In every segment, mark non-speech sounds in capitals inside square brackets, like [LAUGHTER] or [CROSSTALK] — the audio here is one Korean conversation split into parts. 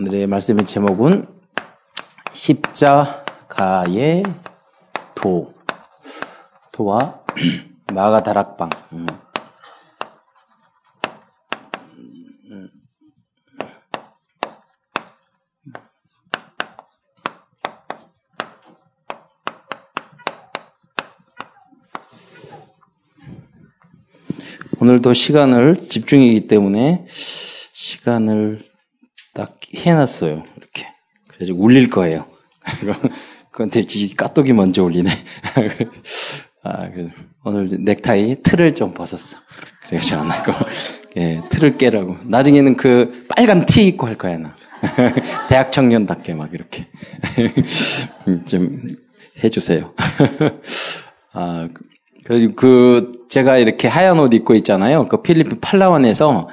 오늘의 말씀의 제목은 십자가의 도. 도와 [CLEARS THROAT] 마가 다락방. 음. 오늘도 시간을 집중이기 때문에 시간을 딱 해놨어요. 이렇게. 그래서 울릴 거예요. [LAUGHS] 그런데 까똑이 먼저 울리네. [LAUGHS] 아, 그 오늘 넥타이 틀을 좀 벗었어. 그래서 안 하고, 예, 틀을 깨라고. 나중에는 그 빨간 티 입고 할 거야, 나. [LAUGHS] 대학 청년답게 막 이렇게. 음, 좀 해주세요. 아, 그, 그, 제가 이렇게 하얀 옷 입고 있잖아요. 그 필리핀 팔라완에서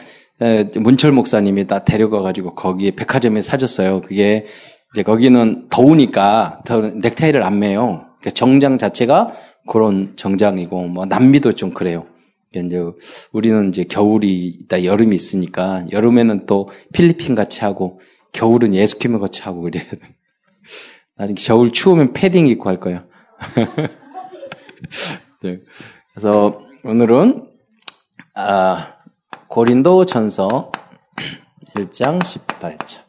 문철 목사님이 다 데려가가지고 거기에 백화점에 사줬어요. 그게 이제 거기는 더우니까 더 넥타이를 안 매요. 그러니까 정장 자체가 그런 정장이고 뭐 남미도 좀 그래요. 그러니까 이제 우리는 이제 겨울이 있다 여름이 있으니까 여름에는 또 필리핀 같이 하고 겨울은 예수키며 같이 하고 그래요. [LAUGHS] 나는 겨울 추우면 패딩 입고 할 거야. [LAUGHS] 네. 그래서 오늘은 아 고린도 전서 1장 18절.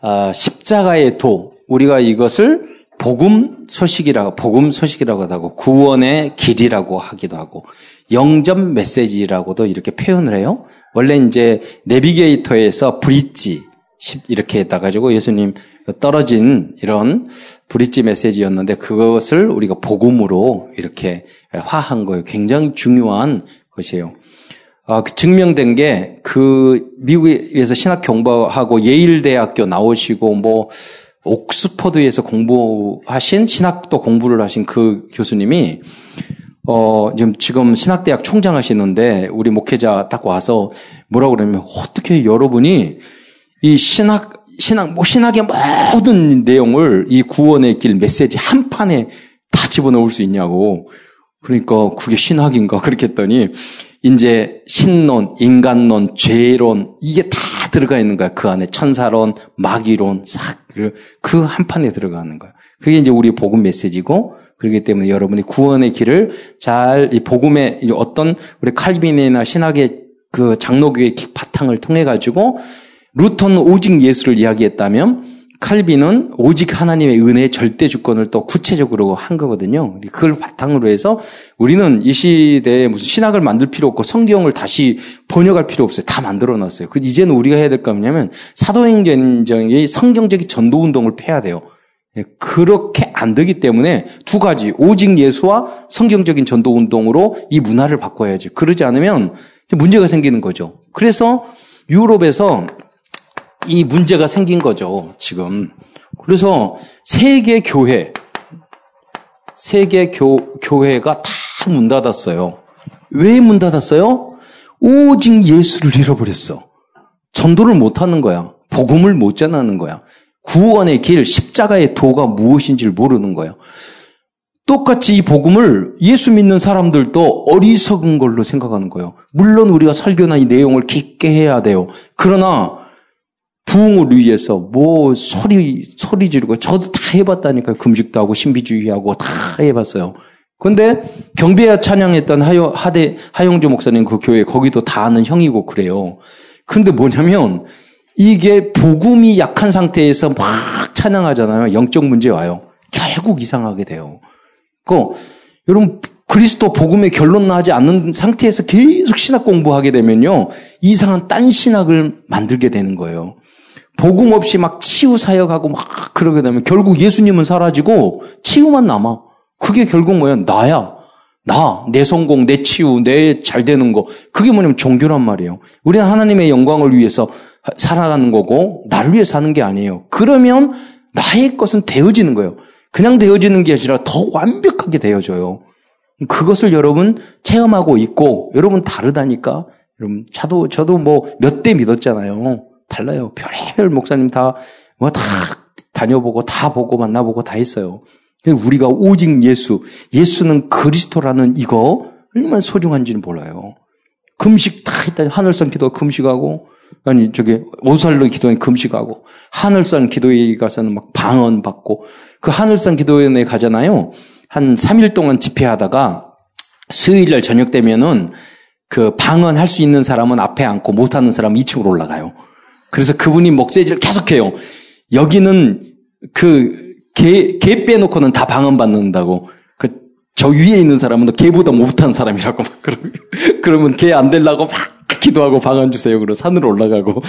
아, 십자가의 도. 우리가 이것을 복음 소식이라고, 복음 소식이라고 하고, 구원의 길이라고 하기도 하고, 영점 메시지라고도 이렇게 표현을 해요. 원래 이제 내비게이터에서 브릿지, 이렇게 했다가지고 예수님 떨어진 이런 브릿지 메시지였는데 그것을 우리가 복음으로 이렇게 화한 거예요. 굉장히 중요한 것이에요. 어, 그 증명된 게 그 미국에서 신학 공부하고 예일 대학교 나오시고 뭐 옥스퍼드에서 공부하신 신학도 공부를 하신 그 교수님이 어 지금 지금 신학대학 총장 하시는데 우리 목회자 딱 와서 뭐라 그러냐면 어떻게 여러분이 이 신학 신학 뭐 신학의 모든 내용을 이 구원의 길 메시지 한 판에 다 집어넣을 수 있냐고. 그러니까 그게 신학인가? 그렇게 했더니 이제 신론, 인간론, 죄론 이게 다 들어가 있는 거야. 그 안에 천사론, 마귀론, 싹 그 한 판에 들어가는 거야. 그게 이제 우리 복음 메시지고 그렇기 때문에 여러분이 구원의 길을 잘 이 복음의 어떤 우리 칼빈이나 신학의 그 장로교의 바탕을 통해 가지고 루터는 오직 예수를 이야기했다면 칼빈은 오직 하나님의 은혜의 절대 주권을 또 구체적으로 한 거거든요. 그걸 바탕으로 해서 우리는 이 시대에 무슨 신학을 만들 필요 없고 성경을 다시 번역할 필요 없어요. 다 만들어 놨어요. 그 이제는 우리가 해야 될 거 뭐냐면 사도행전의 성경적인 전도 운동을 펴야 돼요. 예, 그렇게 안 되기 때문에 두 가지 오직 예수와 성경적인 전도 운동으로 이 문화를 바꿔야지. 그러지 않으면 문제가 생기는 거죠. 그래서 유럽에서 이 문제가 생긴 거죠, 지금. 그래서 세계 교회, 세계 교, 교회가 다 문 닫았어요. 왜 문 닫았어요? 오직 예수를 잃어버렸어. 전도를 못 하는 거야. 복음을 못 전하는 거야. 구원의 길, 십자가의 도가 무엇인지를 모르는 거예요. 똑같이 이 복음을 예수 믿는 사람들도 어리석은 걸로 생각하는 거예요. 물론 우리가 설교나 이 내용을 깊게 해야 돼요. 그러나 부흥을 위해서 뭐 소리 소리 지르고 저도 다 해봤다니까요. 금식도 하고 신비주의하고 다 해봤어요. 근데 경배야 찬양했던 하여, 하대 하영주 목사님 그 교회 거기도 다 아는 형이고 그래요. 근데 뭐냐면 이게 복음이 약한 상태에서 막 찬양하잖아요. 영적 문제 와요. 결국 이상하게 돼요. 그 여러분 그리스도 복음의 결론 나지 않는 상태에서 계속 신학 공부하게 되면요 이상한 딴 신학을 만들게 되는 거예요. 복음 없이 막 치유 사역하고 막 그러게 되면 결국 예수님은 사라지고 치유만 남아. 그게 결국 뭐야? 나야. 나, 내 성공, 내 치유, 내 잘 되는 거. 그게 뭐냐면 종교란 말이에요. 우리는 하나님의 영광을 위해서 살아가는 거고, 나를 위해 사는 게 아니에요. 그러면 나의 것은 되어지는 거예요. 그냥 되어지는 게 아니라 더 완벽하게 되어져요. 그것을 여러분 체험하고 있고, 여러분 다르다니까. 여러분, 저도, 저도 뭐 몇 대 믿었잖아요. 달라요. 별의별 목사님 다, 뭐 다 다녀보고, 다 보고, 만나보고 다 했어요. 우리가 오직 예수, 예수는 그리스도라는 이거 얼마나 소중한지는 몰라요. 금식 다 했다니, 하늘성 기도 금식하고, 아니, 저기, 오살로 기도회 금식하고, 하늘산 기도회 가서는 막 방언 받고, 그 하늘산 기도회에 가잖아요. 한 3일 동안 집회하다가, 수요일 날 저녁 되면은, 그 방언 할 수 있는 사람은 앞에 앉고 못하는 사람은 2층으로 올라가요. 그래서 그분이 목재질 계속해요. 여기는 그, 개, 개 빼놓고는 다 방언 받는다고. 그, 저 위에 있는 사람은 개보다 못한 사람이라고 막 그러면, [LAUGHS] 그러면 개안 되려고 막 기도하고 방안 주세요. 그리고 산으로 올라가고.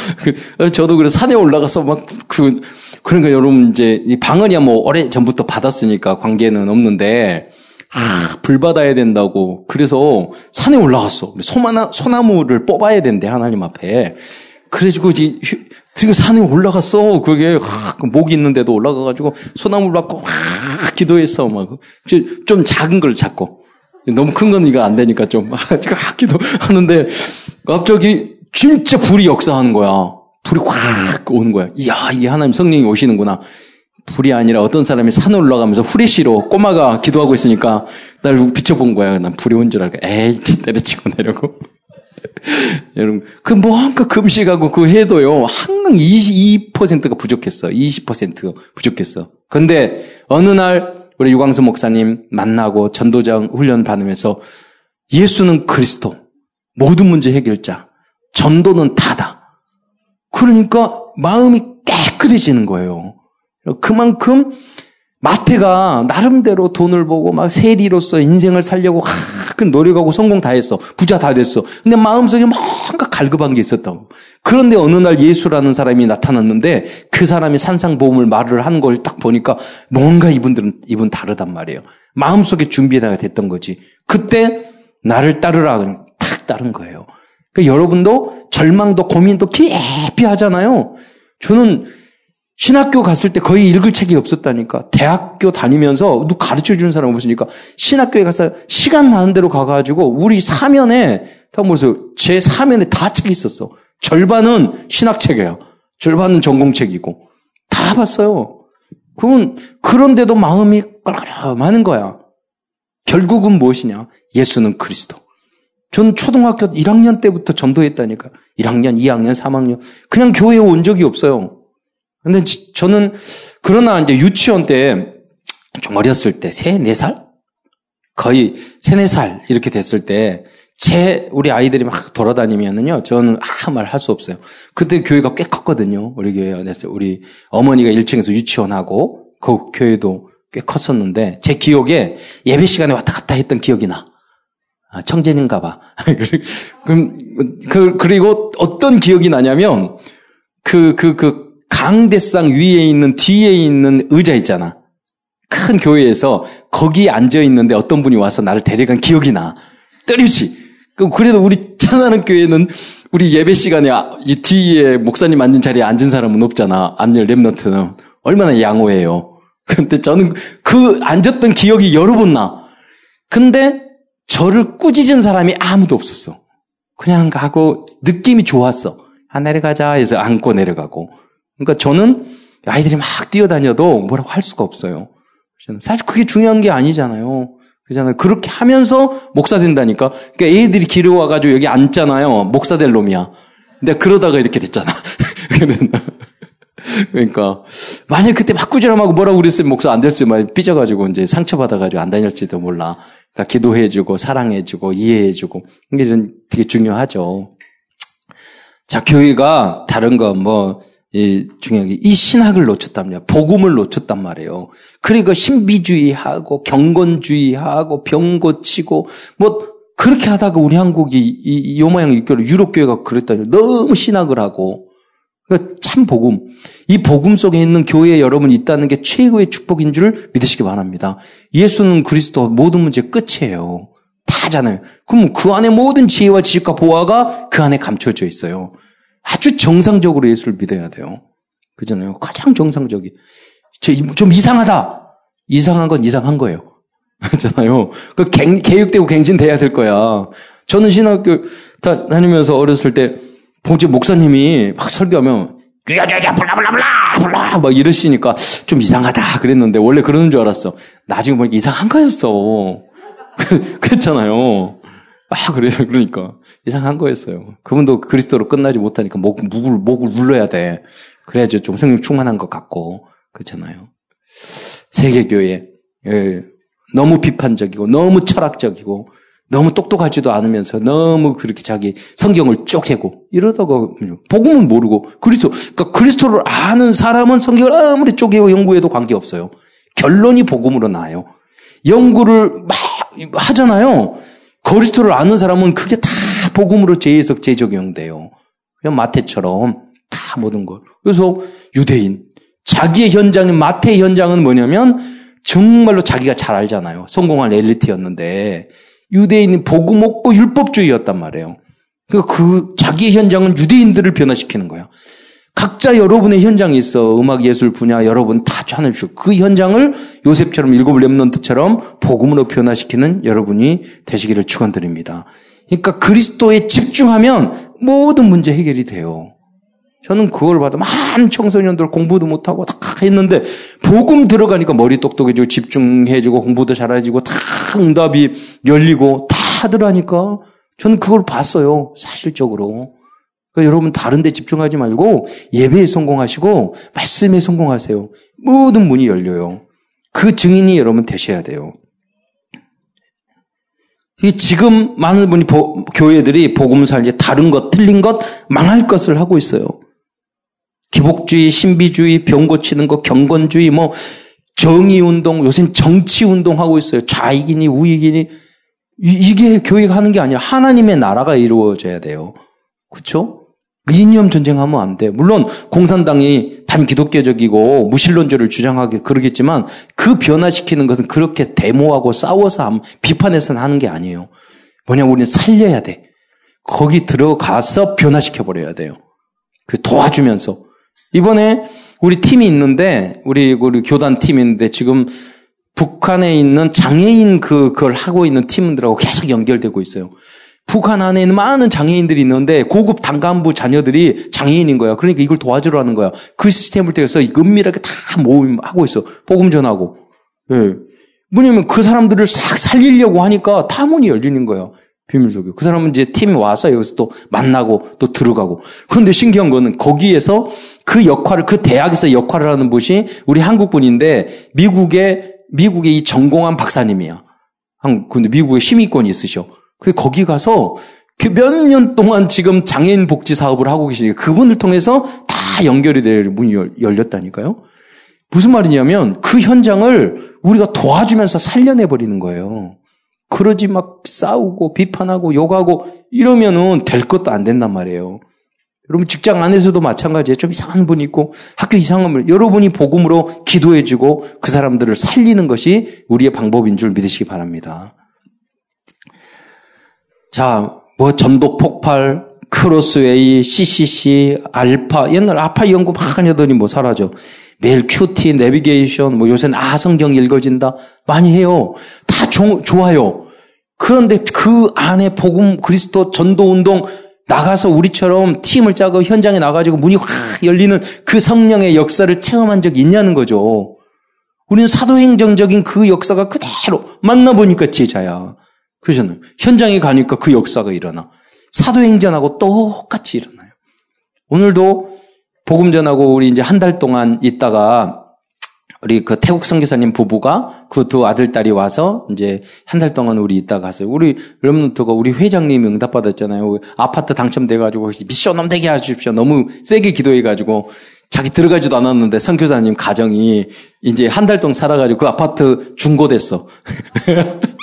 저도 그래 산에 올라가서 막 그, 그러니까 여러분 이제 이 방언이야 뭐 오래 전부터 받았으니까 관계는 없는데, 아, 불 받아야 된다고. 그래서 산에 올라갔어. 소나무, 소나무를 뽑아야 된대, 하나님 앞에. 그래가지고 이제 지금 산에 올라갔어. 그게 아, 목이 있는데도 올라가가지고 소나무를 받고 아, 기도했어. 막좀 작은 걸 잡고 너무 큰 건 이거 안 되니까 좀 [LAUGHS] 아, 기도하는데 갑자기 진짜 불이 역사하는 거야. 불이 확 오는 거야. 이야, 이게 하나님 성령이 오시는구나. 불이 아니라 어떤 사람이 산에 올라가면서 후레쉬로 꼬마가 기도하고 있으니까 날 비춰본 거야. 난 불이 온 줄 알고, 에이, 때려치고 내려고. [LAUGHS] 여러분, 그 뭔가 금식하고 그 해도요, 항상 22%가 부족했어. 20%가 부족했어. 근데 어느 날 우리 유광수 목사님 만나고 전도장 훈련 받으면서 예수는 그리스도. 모든 문제 해결자. 전도는 다다. 그러니까 마음이 깨끗해지는 거예요. 그만큼 마태가 나름대로 돈을 보고 막 세리로서 인생을 살려고 하, 노력하고 성공 다 했어. 부자 다 됐어. 근데 마음속에 뭔가 갈급한 게 있었다고. 그런데 어느 날 예수라는 사람이 나타났는데 그 사람이 산상보험을 말을 한 걸 딱 보니까 뭔가 이분들은 이분 다르단 말이에요. 마음속에 준비가 됐던 거지. 그때 나를 따르라 따른 거예요. 그러니까 여러분도 절망도 고민도 깊이 하잖아요. 저는 신학교 갔을 때 거의 읽을 책이 없었다니까. 대학교 다니면서 누 가르쳐 주는 사람 없으니까 신학교에 가서 시간 나는 대로 가가지고 우리 사면에 다 뭐서 제 사면에 다 책이 있었어. 절반은 신학책이에요. 절반은 전공책이고 다 봤어요. 그건 그런데도 마음이 껄껄하는 거야. 결국은 무엇이냐? 예수는 그리스도. 전 초등학교 1학년 때부터 전도했다니까. 1학년, 2학년, 3학년. 그냥 교회에 온 적이 없어요. 근데 저는, 그러나 이제 유치원 때, 좀 어렸을 때, 3, 4살? 거의 3, 4살 이렇게 됐을 때, 제, 우리 아이들이 막 돌아다니면은요, 저는 아무 말 할 수 없어요. 그때 교회가 꽤 컸거든요. 우리 교회 안에서. 우리 어머니가 1층에서 유치원하고, 그 교회도 꽤 컸었는데, 제 기억에 예배 시간에 왔다 갔다 했던 기억이 나. 아, 청진인가 봐. [LAUGHS] 그럼, 그, 그리고 어떤 기억이 나냐면, 그, 그, 그, 강대상 위에 있는, 뒤에 있는 의자 있잖아. 큰 교회에서 거기 앉아 있는데 어떤 분이 와서 나를 데려간 기억이 나. 때리지. 그, 그래도 우리 찬하는 교회는 우리 예배 시간에 아, 이 뒤에 목사님 앉은 자리에 앉은 사람은 없잖아. 앞열 랩너트는. 얼마나 양호해요. [LAUGHS] 근데 저는 그 앉았던 기억이 여러 번 나. 근데 저를 꾸짖은 사람이 아무도 없었어. 그냥 가고 느낌이 좋았어. 아 내려가자 해서 안고 내려가고. 그러니까 저는 아이들이 막 뛰어다녀도 뭐라고 할 수가 없어요. 사실 그게 중요한 게 아니잖아요. 그잖아요. 그렇게 하면서 목사 된다니까. 그러니까 애들이 길어와가지고 여기 앉잖아요. 목사 될 놈이야. 근데 그러다가 이렇게 됐잖아. [LAUGHS] 그러니까 만약 그때 막 꾸지람하고 뭐라고 그랬으면 목사 안 됐을 때 삐져가지고 이제 상처받아가지고 안 다녔을지도 몰라. 그러니까 기도해주고 사랑해주고 이해해주고 이게 좀 되게 중요하죠. 자 교회가 다른 거뭐 중요한 게 이 신학을 놓쳤답니다. 복음을 놓쳤단 말이에요. 그리고 신비주의하고 경건주의하고 병 고치고 뭐 그렇게 하다가 우리 한국이 이, 요 모양 육교로 유럽 교회가 그랬다니 너무 신학을 하고 그러니까 참 복음. 이 복음 속에 있는 교회에 여러분 있다는 게 최고의 축복인 줄 믿으시기 바랍니다. 예수는 그리스도 모든 문제 끝이에요. 다잖아요. 그럼 그 안에 모든 지혜와 지식과 보화가 그 안에 감춰져 있어요. 아주 정상적으로 예수를 믿어야 돼요. 그잖아요. 가장 정상적이. 좀 이상하다. 이상한 건 이상한 거예요. [LAUGHS] 그렇잖아요. 그 갱, 개육되고 갱신돼야 될 거야. 저는 신학교 다, 다니면서 어렸을 때 봉지 목사님이 막 설교하면 쥐야쥐야 블라블라블라 블라 막 이러시니까 좀 이상하다 그랬는데 원래 그러는 줄 알았어. 나중에 보니까 이상한 거였어. [LAUGHS] 그렇잖아요. 아, 그래요. [LAUGHS] 그러니까. 이상한 거였어요. 그분도 그리스도로 끝나지 못하니까 목, 목을, 목을 눌러야 돼. 그래야지 좀 성령 충만한 것 같고. 그렇잖아요. 세계교회. 예, 너무 비판적이고, 너무 철학적이고, 너무 똑똑하지도 않으면서 너무 그렇게 자기 성경을 쪼개고 이러다가 복음은 모르고 그리스도 그러니까 그리스도를 아는 사람은 성경을 아무리 쪼개고 연구해도 관계 없어요. 결론이 복음으로 나요. 연구를 막 하잖아요. 그리스도를 아는 사람은 그게 다 복음으로 재해석 재적용돼요. 그냥 마태처럼 다 모든 걸. 그래서 유대인 자기의 현장인 마태 현장은 뭐냐면 정말로 자기가 잘 알잖아요. 성공한 엘리트였는데 유대인이 복음 없고 율법주의였단 말이에요. 그, 그 자기의 현장은 유대인들을 변화시키는 거야. 각자 여러분의 현장이 있어. 음악 예술 분야 여러분 다 하나십시오. 그 현장을 요셉처럼 일곱 렘넌트처럼 복음으로 변화시키는 여러분이 되시기를 축원드립니다. 그러니까 그리스도에 집중하면 모든 문제 해결이 돼요. 저는 그걸 받아 많은 청소년들 공부도 못하고 다 했는데 복음 들어가니까 머리 똑똑해지고 집중해지고 공부도 잘해지고 다 응답이 열리고 다 하더라니까 저는 그걸 봤어요. 사실적으로. 그러니까 여러분 다른 데 집중하지 말고 예배에 성공하시고 말씀에 성공하세요. 모든 문이 열려요. 그 증인이 여러분 되셔야 돼요. 지금 많은 분이 교회들이 복음사 이제 다른 것, 틀린 것, 망할 것을 하고 있어요. 기복주의, 신비주의, 병 고치는 것, 경건주의, 뭐 정의 운동, 요새는 정치 운동 하고 있어요. 좌익이니 우익이니 이게 교회가 하는 게 아니라 하나님의 나라가 이루어져야 돼요. 그렇죠? 이념 전쟁하면 안 돼. 물론 공산당이 반기독교적이고 무신론자를 주장하게 그러겠지만 그 변화시키는 것은 그렇게 데모하고 싸워서 비판해서는 하는 게 아니에요. 뭐냐 우리는 살려야 돼. 거기 들어가서 변화시켜 버려야 돼요. 그 도와주면서 이번에 우리 팀이 있는데 우리 우리 교단 팀인데 지금 북한에 있는 장애인 그 그걸 하고 있는 팀들하고 계속 연결되고 있어요. 북한 안에 있는 많은 장애인들이 있는데 고급 단간부 자녀들이 장애인인 거야. 그러니까 이걸 도와주라는 거야. 그 시스템을 통해서 은밀하게 다 모임하고 있어. 복음 전하고. 예. 뭐냐면 그 사람들을 싹 살리려고 하니까 타문이 열리는 거야. 비밀 속에. 그 사람은 이제 팀이 와서 여기서 또 만나고 또 들어가고. 그런데 신기한 거는 거기에서 그 역할을, 그 대학에서 역할을 하는 분이 우리 한국 분인데 미국의, 미국의 이 전공한 박사님이야. 한, 근데 미국에 심의권이 있으셔. 근데 거기 가서 그 몇 년 동안 지금 장애인 복지 사업을 하고 계시니까 그분을 통해서 다 연결이 될 문이 열렸다니까요. 무슨 말이냐면 그 현장을 우리가 도와주면서 살려내버리는 거예요. 그러지 막 싸우고 비판하고 욕하고 이러면은 될 것도 안 된단 말이에요. 여러분 직장 안에서도 마찬가지예요. 좀 이상한 분 있고 학교 이상한 분 여러분이 복음으로 기도해주고 그 사람들을 살리는 것이 우리의 방법인 줄 믿으시기 바랍니다. 자, 뭐 전복 폭발, 크로스웨이, CCC, 알파 옛날 아파 연구 막 하더니 뭐 사라져. 매일 큐티, 내비게이션, 뭐 요새는 아 성경 읽어진다 많이 해요. 다 조, 좋아요. 그런데 그 안에 복음 그리스도 전도 운동 나가서 우리처럼 팀을 짜고 현장에 나가지고 문이 확 열리는 그 성령의 역사를 체험한 적이 있냐는 거죠. 우리는 사도행정적인 그 역사가 그대로 만나보니까 제자야. 그러잖아요. 현장에 가니까 그 역사가 일어나. 사도행전하고 똑같이 일어나요. 오늘도 복음 전하고 우리 이제 한 달 동안 있다가 우리 그 태국 선교사님 부부가 그 두 아들 딸이 와서 이제 한 달 동안 우리 있다 갔어요. 우리 렘넌트가 우리 회장님이 응답 받았잖아요. 아파트 당첨돼 가지고 미션 넘되게 하십시오. 너무 세게 기도해 가지고 자기 들어가지도 않았는데 선교사님 가정이 이제 한 달 동안 살아 가지고 그 아파트 중고됐어. [LAUGHS]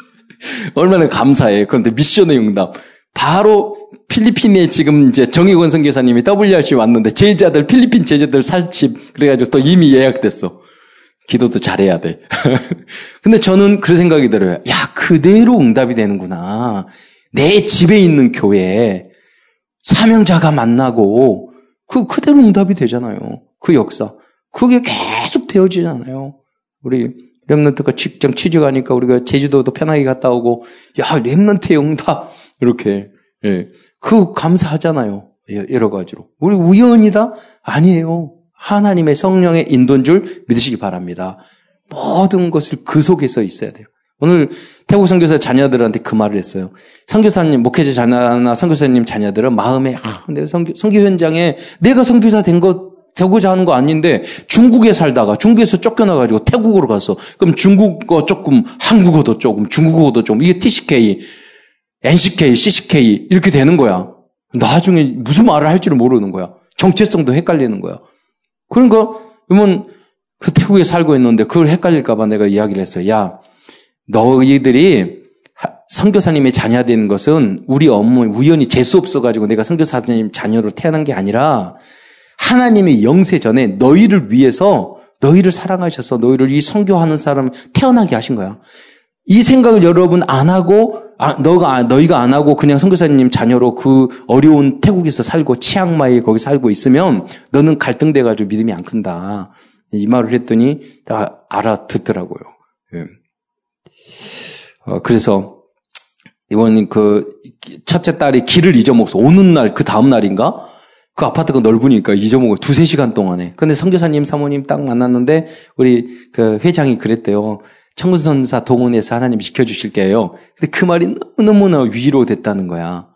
[LAUGHS] 얼마나 감사해. 그런데 미션의 응답. 바로 필리핀에 지금 이제 정의권 선교사님이 WRC 왔는데 제자들 필리핀 제자들 살집 그래가지고 또 이미 예약됐어. 기도도 잘해야 돼. [LAUGHS] 근데 저는 그 생각이 들어요. 야 그대로 응답이 되는구나. 내 집에 있는 교회 사명자가 만나고 그 그대로 응답이 되잖아요. 그 역사. 그게 계속 되어지잖아요. 우리 렘넌트가 직접 취직하니까 우리가 제주도도 편하게 갔다 오고 야 렘넌트의 응답 이렇게 예. 그 감사하잖아요. 여러 가지로. 우리 우연이다? 아니에요. 하나님의 성령의 인도인 줄 믿으시기 바랍니다. 모든 것을 그 속에서 있어야 돼요. 오늘 태국 선교사 자녀들한테 그 말을 했어요. 선교사님, 목회자 자녀나 선교사님 자녀들은 마음에 아, 근데 선교, 선교 현장에 내가 선교사 된거 되고자 하는 거 아닌데 중국에 살다가 중국에서 쫓겨나가지고 태국으로 갔어. 그럼 중국어 조금, 한국어도 조금, 중국어도 조금 이게 TCK, NCK, CCK 이렇게 되는 거야. 나중에 무슨 말을 할지를 모르는 거야. 정체성도 헷갈리는 거야. 그러니까 그러면 그 태국에 살고 있는데 그걸 헷갈릴까봐 내가 이야기를 했어요. 야, 너희들이 선교사님의 자녀 되는 것은 우리 업무 우연히 재수 없어가지고 내가 선교사님 자녀로 태어난 게 아니라 하나님의 영세 전에 너희를 위해서 너희를 사랑하셔서 너희를 이 선교하는 사람 태어나게 하신 거야. 이 생각을 여러분 안 하고 아, 너가 너희가 안 하고 그냥 선교사님 자녀로 그 어려운 태국에서 살고 치앙마이에 거기 살고 있으면 너는 갈등돼 가지고 믿음이 안 큰다. 이 말을 했더니 다 알아듣더라고요. 예. 어, 그래서 이번 그 첫째 딸이 길을 잊어먹어서 오는 날 그 다음 날인가 그 아파트가 넓으니까 잊어먹어 두세 시간 동안에. 근데 성교사님 사모님 딱 만났는데 우리 그 회장이 그랬대요. 청군선사 동원해서 하나님 지켜주실게요. 근데 그 말이 너무너무나 위로 됐다는 거야.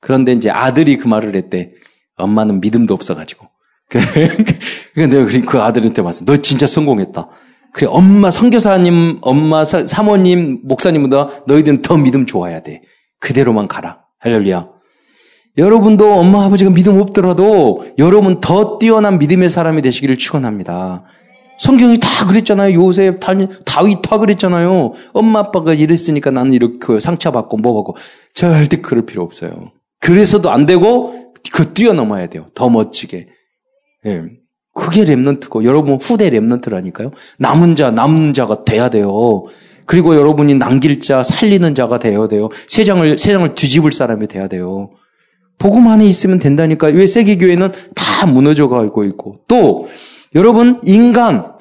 그런데 이제 아들이 그 말을 했대. 엄마는 믿음도 없어가지고. [LAUGHS] 근데 내가 그 아들한테 왔어. 너 진짜 성공했다. 그래, 엄마, 선교사님, 엄마, 사, 모님 목사님보다 너희들은 더 믿음 좋아야 돼. 그대로만 가라. 할렐루야. 여러분도 엄마, 아버지가 믿음 없더라도 여러분 더 뛰어난 믿음의 사람이 되시기를 축원합니다. 성경이 다 그랬잖아요. 요셉, 다윗 다 그랬잖아요. 엄마, 아빠가 이랬으니까 나는 이렇게 상처받고 뭐 받고. 절대 그럴 필요 없어요. 그래서도 안 되고 그 뛰어넘어야 돼요. 더 멋지게. 예. 그게 랩런트고 여러분 후대 랩런트라니까요. 남은 자 남는 자가 돼야 돼요. 그리고 여러분이 남길 자 살리는 자가 되어야 돼요. 세상을 세상을 뒤집을 사람이 돼야 돼요. 복음 안에 있으면 된다니까. 왜 세계 교회는 다 무너져 가고 있고 또 여러분 인간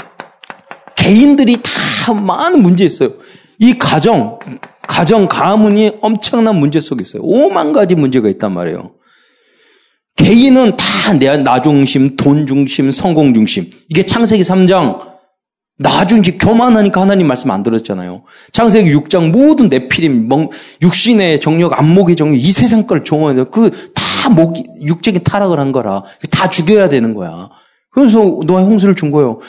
개인들이 다 많은 문제 있어요. 이 가정 가정 가문이 엄청난 문제 속에 있어요. 오만 가지 문제가 있단 말이에요. 개인은 다 내 나 중심, 돈 중심, 성공 중심. 이게 창세기 3장 나 중심 교만하니까 하나님 말씀 안 들었잖아요. 창세기 6장 모든 내피림, 육신의 정력, 안목의 정력, 이 세상 걸 돼. 그다 목 육적인 타락을 한 거라. 다 죽여야 되는 거야. 그래서 노아의 홍수를 준 거예요.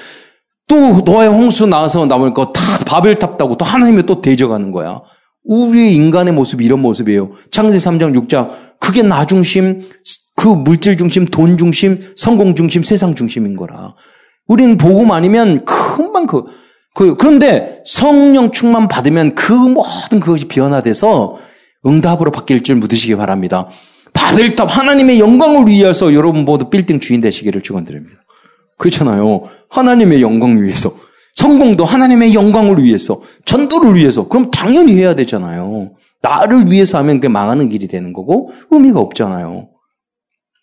또 노아의 홍수 나와서 남을 거 다 바벨탑 따고 또 하나님이 또 대적하는 거야. 우리 인간의 모습이 이런 모습이에요. 창세기 3장 6장 그게 나 중심, 그 물질 중심, 돈 중심, 성공 중심, 세상 중심인 거라. 우리는 복음 아니면 금방 그, 그, 그런데 성령 충만 받으면 그 모든 그것이 변화돼서 응답으로 바뀔 줄 믿으시기 바랍니다. 바벨탑 하나님의 영광을 위해서 여러분 모두 빌딩 주인 되시기를 축원드립니다. 그렇잖아요. 하나님의 영광을 위해서. 성공도 하나님의 영광을 위해서, 전도를 위해서. 그럼 당연히 해야 되잖아요. 나를 위해서 하면 그게 망하는 길이 되는 거고 의미가 없잖아요.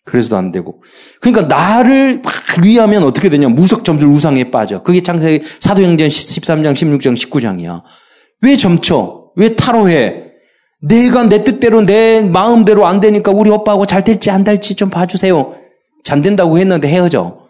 그래서도 안 되고. 그러니까 나를 막 위하면 어떻게 되냐. 무석 점술 우상에 빠져. 그게 창세기 사도행전 13장, 16장, 19장이야. 왜 점쳐? 왜 타로해? 내가 내 뜻대로 내 마음대로 안 되니까 우리 오빠하고 잘 될지 안 될지 좀 봐주세요. 잘 된다고 했는데 헤어져.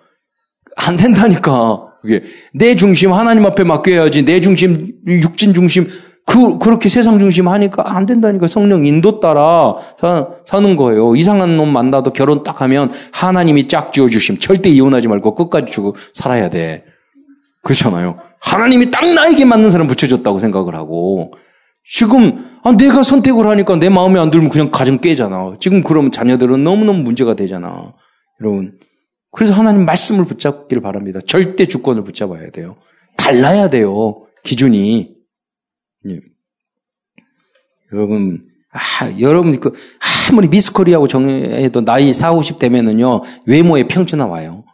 안 된다니까. 그게 내 중심 하나님 앞에 맡겨야지. 내 중심 육진 중심 그, 그렇게 세상 중심 하니까 안 된다니까 성령 인도 따라 사, 사는 거예요. 이상한 놈 만나도 결혼 딱 하면 하나님이 짝 지어주심. 절대 이혼하지 말고 끝까지 주고 살아야 돼. 그렇잖아요. 하나님이 딱 나에게 맞는 사람 붙여줬다고 생각을 하고. 지금, 아, 내가 선택을 하니까 내 마음에 안 들면 그냥 가정 깨잖아. 지금 그러면 자녀들은 너무너무 문제가 되잖아. 여러분. 그래서 하나님 말씀을 붙잡기를 바랍니다. 절대 주권을 붙잡아야 돼요. 달라야 돼요. 기준이. 예. 여러분, 아, 여러분, 그, 아무리 미스코리하고 정해도 나이 4, 50 되면은요, 외모에 평준화 와요.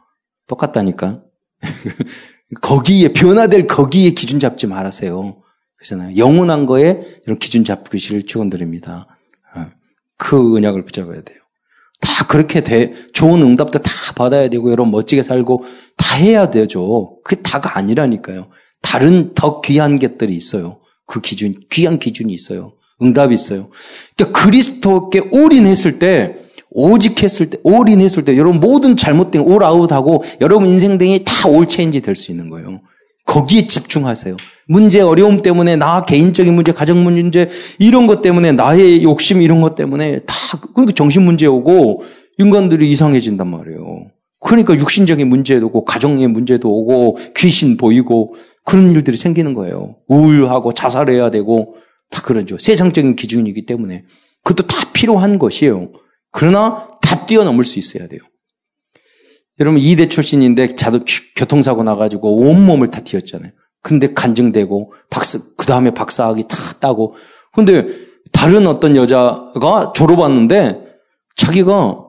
똑같다니까. [LAUGHS] 거기에, 변화될 거기에 기준 잡지 말아세요. 그렇잖아요. 영원한 거에 이런 기준 잡기를 축원드립니다. 아, 그 은약을 붙잡아야 돼요. 다 그렇게 돼, 좋은 응답도 다 받아야 되고, 여러분 멋지게 살고, 다 해야 되죠. 그게 다가 아니라니까요. 다른 더 귀한 것들이 있어요. 그 기준, 귀한 기준이 있어요. 응답이 있어요. 그러니까 그리스도께 올인했을 때, 오직 했을 때, 올인했을 때, 여러분 모든 잘못된 올아웃하고 여러분 인생 등이 다 올체인지 될 수 있는 거예요. 거기에 집중하세요. 문제, 어려움 때문에 나 개인적인 문제, 가정 문제 이런 것 때문에 나의 욕심 이런 것 때문에 다 그러니까 정신 문제 오고 인간들이 이상해진단 말이에요. 그러니까 육신적인 문제도 오고 가정의 문제도 오고 귀신 보이고 그런 일들이 생기는 거예요. 우울하고 자살해야 되고 다 그러죠. 세상적인 기준이기 때문에 그것도 다 필요한 것이에요. 그러나 다 뛰어넘을 수 있어야 돼요. 여러분 이대 출신인데 자도 교통사고 나가지고 온몸을 다 뒤었잖아요. 근데 간증되고 박사 그 다음에 박사학위 다 따고 근데 다른 어떤 여자가 졸업했는데 자기가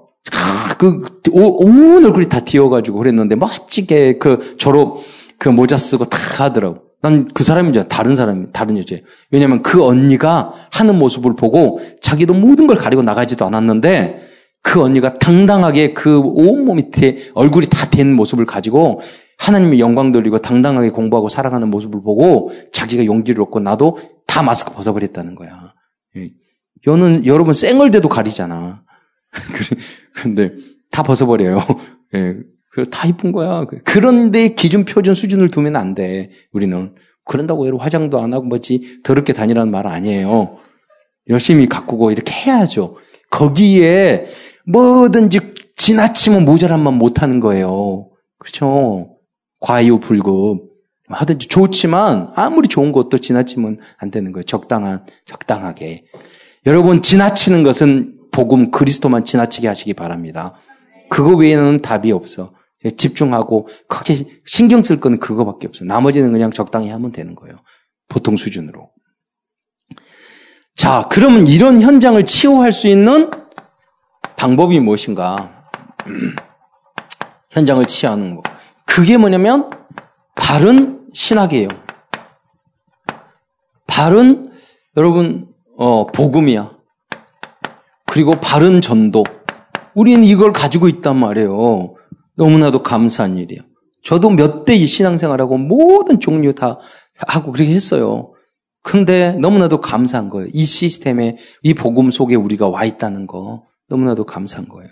그, 온 얼굴이 다 뒤어가지고 그랬는데 멋지게 그 졸업 그 모자 쓰고 다 하더라고. 난 그 사람인 줄 다른 사람, 다른 여자예요. 왜냐면 그 언니가 하는 모습을 보고 자기도 모든 걸 가리고 나가지도 않았는데 그 언니가 당당하게 그 온몸이 대, 얼굴이 다 된 모습을 가지고 하나님의 영광 돌리고 당당하게 공부하고 살아가는 모습을 보고 자기가 용기를 얻고 나도 다 마스크 벗어버렸다는 거야. 여는 여러분 쌩얼대도 가리잖아. [LAUGHS] 근데 다 벗어버려요. [LAUGHS] 예. 다 이쁜 거야. 그런데 기준 표준 수준을 두면 안 돼. 우리는. 그런다고 여러분 화장도 안 하고 뭐지 더럽게 다니라는 말 아니에요. 열심히 가꾸고 이렇게 해야죠. 거기에 뭐든지 지나치면 모자란만 못하는 거예요. 그렇죠? 과유불급. 하든지 좋지만 아무리 좋은 것도 지나치면 안 되는 거예요. 적당한, 적당하게. 여러분, 지나치는 것은 복음 그리스도만 지나치게 하시기 바랍니다. 그거 외에는 답이 없어. 집중하고 크게 신경 쓸 건 그거밖에 없어. 나머지는 그냥 적당히 하면 되는 거예요. 보통 수준으로. 자, 그러면 이런 현장을 치유할 수 있는 방법이 무엇인가? [CLEARS THROAT] 현장을 치유하는 거. 그게 뭐냐면 바른 신학이에요. 바른 여러분 어, 복음이야. 그리고 바른 전도. 우리는 이걸 가지고 있단 말이에요. 너무나도 감사한 일이에요. 저도 몇 대 신앙생활하고 모든 종류 다 하고 그렇게 했어요. 근데 너무나도 감사한 거예요. 이 시스템에, 이 복음 속에 우리가 와 있다는 거. 너무나도 감사한 거예요.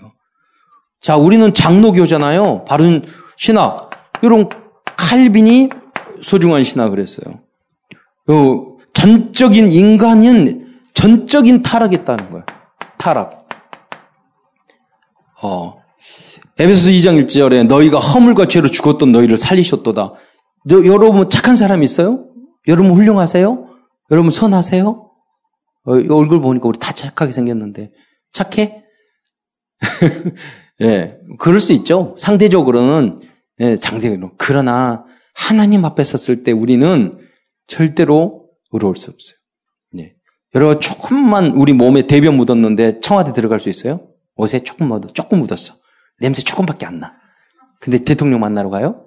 자, 우리는 장로교잖아요. 바른 신학. 이런 칼빈이 소중한 신학을 했어요. 요 전적인 인간은 전적인 타락했다는 거예요. 타락. 어, 에베소서 2장 1절에 너희가 허물과 죄로 죽었던 너희를 살리셨도다. 너, 여러분 착한 사람 있어요? 여러분 훌륭하세요? 여러분 선하세요? 어, 얼굴 보니까 우리 다 착하게 생겼는데 착해? [LAUGHS] 예, 그럴 수 있죠. 상대적으로는 예, 장대로. 그러나 하나님 앞에 섰을 때 우리는 절대로 의로울 수 없어요. 예. 여러분 조금만 우리 몸에 대변 묻었는데 청와대 들어갈 수 있어요? 옷에 조금 묻어, 조금 묻었어. 냄새 조금밖에 안 나. 근데 대통령 만나러 가요?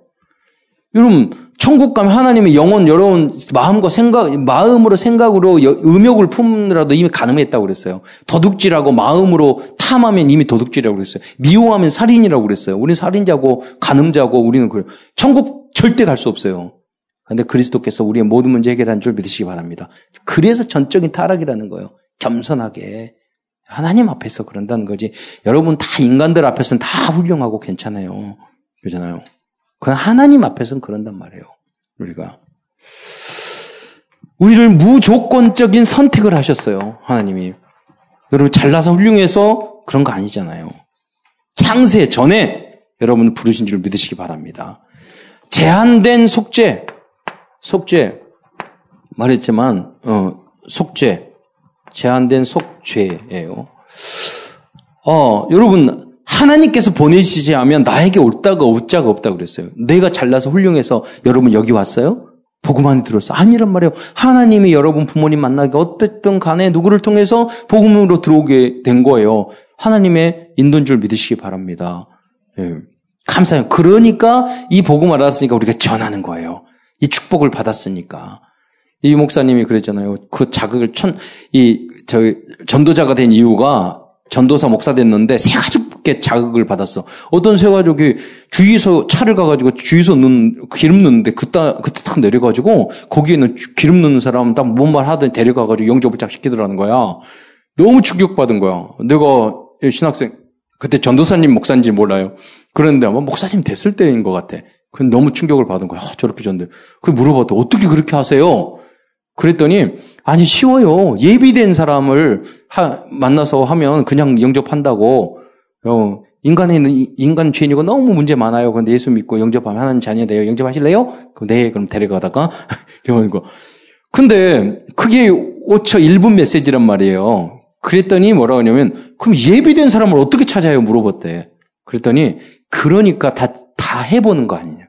여러분, 천국 가면 하나님의 영혼, 여러분, 마음과 생각, 마음으로 생각으로 음욕을 품느라도 이미 가늠했다고 그랬어요. 도둑질하고 마음으로 탐하면 이미 도둑질이라고 그랬어요. 미워하면 살인이라고 그랬어요. 우리는 살인자고, 가늠자고, 우리는 그래요. 천국 절대 갈 수 없어요. 근데 그리스도께서 우리의 모든 문제 해결한 줄 믿으시기 바랍니다. 그래서 전적인 타락이라는 거예요. 겸손하게. 하나님 앞에서 그런다는 거지. 여러분 다 인간들 앞에서는 다 훌륭하고 괜찮아요. 그러잖아요. 그건 하나님 앞에서는 그런단 말이에요. 우리가. 우리를 무조건적인 선택을 하셨어요. 하나님이. 여러분 잘나서 훌륭해서 그런 거 아니잖아요. 창세 전에 여러분 부르신 줄 믿으시기 바랍니다. 제한된 속죄, 속죄 말했지만 어, 속죄 제한된 속죄예요. 어, 여러분 하나님께서 보내시지 않으면 나에게 올다가 올 자가 없다 그랬어요. 내가 잘나서 훌륭해서 여러분 여기 왔어요? 복음 안에 들었어. 아니란 말이에요. 하나님이 여러분 부모님 만나게 어쨌든 간에 누구를 통해서 복음으로 들어오게 된 거예요. 하나님의 인도인 줄 믿으시기 바랍니다. 예. 감사해요. 그러니까 이 복음 알았으니까 우리가 전하는 거예요. 이 축복을 받았으니까. 이 목사님이 그랬잖아요. 그 자극을 천, 이, 저, 전도자가 된 이유가 전도사 목사 됐는데 세 가족께 자극을 받았어. 어떤 세 가족이 주유소 차를 가가지고 주유소 넣는, 기름 넣는데 그따, 그때 탁 내려가지고 거기에는 기름 넣는 사람 딱 뭔 말 하더니 데려가가지고 영접을 쫙 시키더라는 거야. 너무 충격받은 거야. 내가 신학생, 그때 전도사님 목사인지 몰라요. 그런데 아마 목사님 됐을 때인 것 같아. 그 너무 충격을 받은 거야. 아, 저렇게 졌는데. 그 물어봤더 어떻게 그렇게 하세요? 그랬더니 아니 쉬워요. 예비된 사람을 하, 만나서 하면 그냥 영접한다고. 어, 인간에 있는 인간 죄인이고 너무 문제 많아요. 그런데 예수 믿고 영접하면 하나님 자녀 돼요. 영접하실래요? 그럼 네, 그럼 데려가다가 [LAUGHS] 이러는 거. 근데 그게 5초 1분 메시지란 말이에요. 그랬더니 뭐라 하냐면 그럼 예비된 사람을 어떻게 찾아요? 물어봤대. 그랬더니 그러니까 다, 다 해보는 거 아니냐.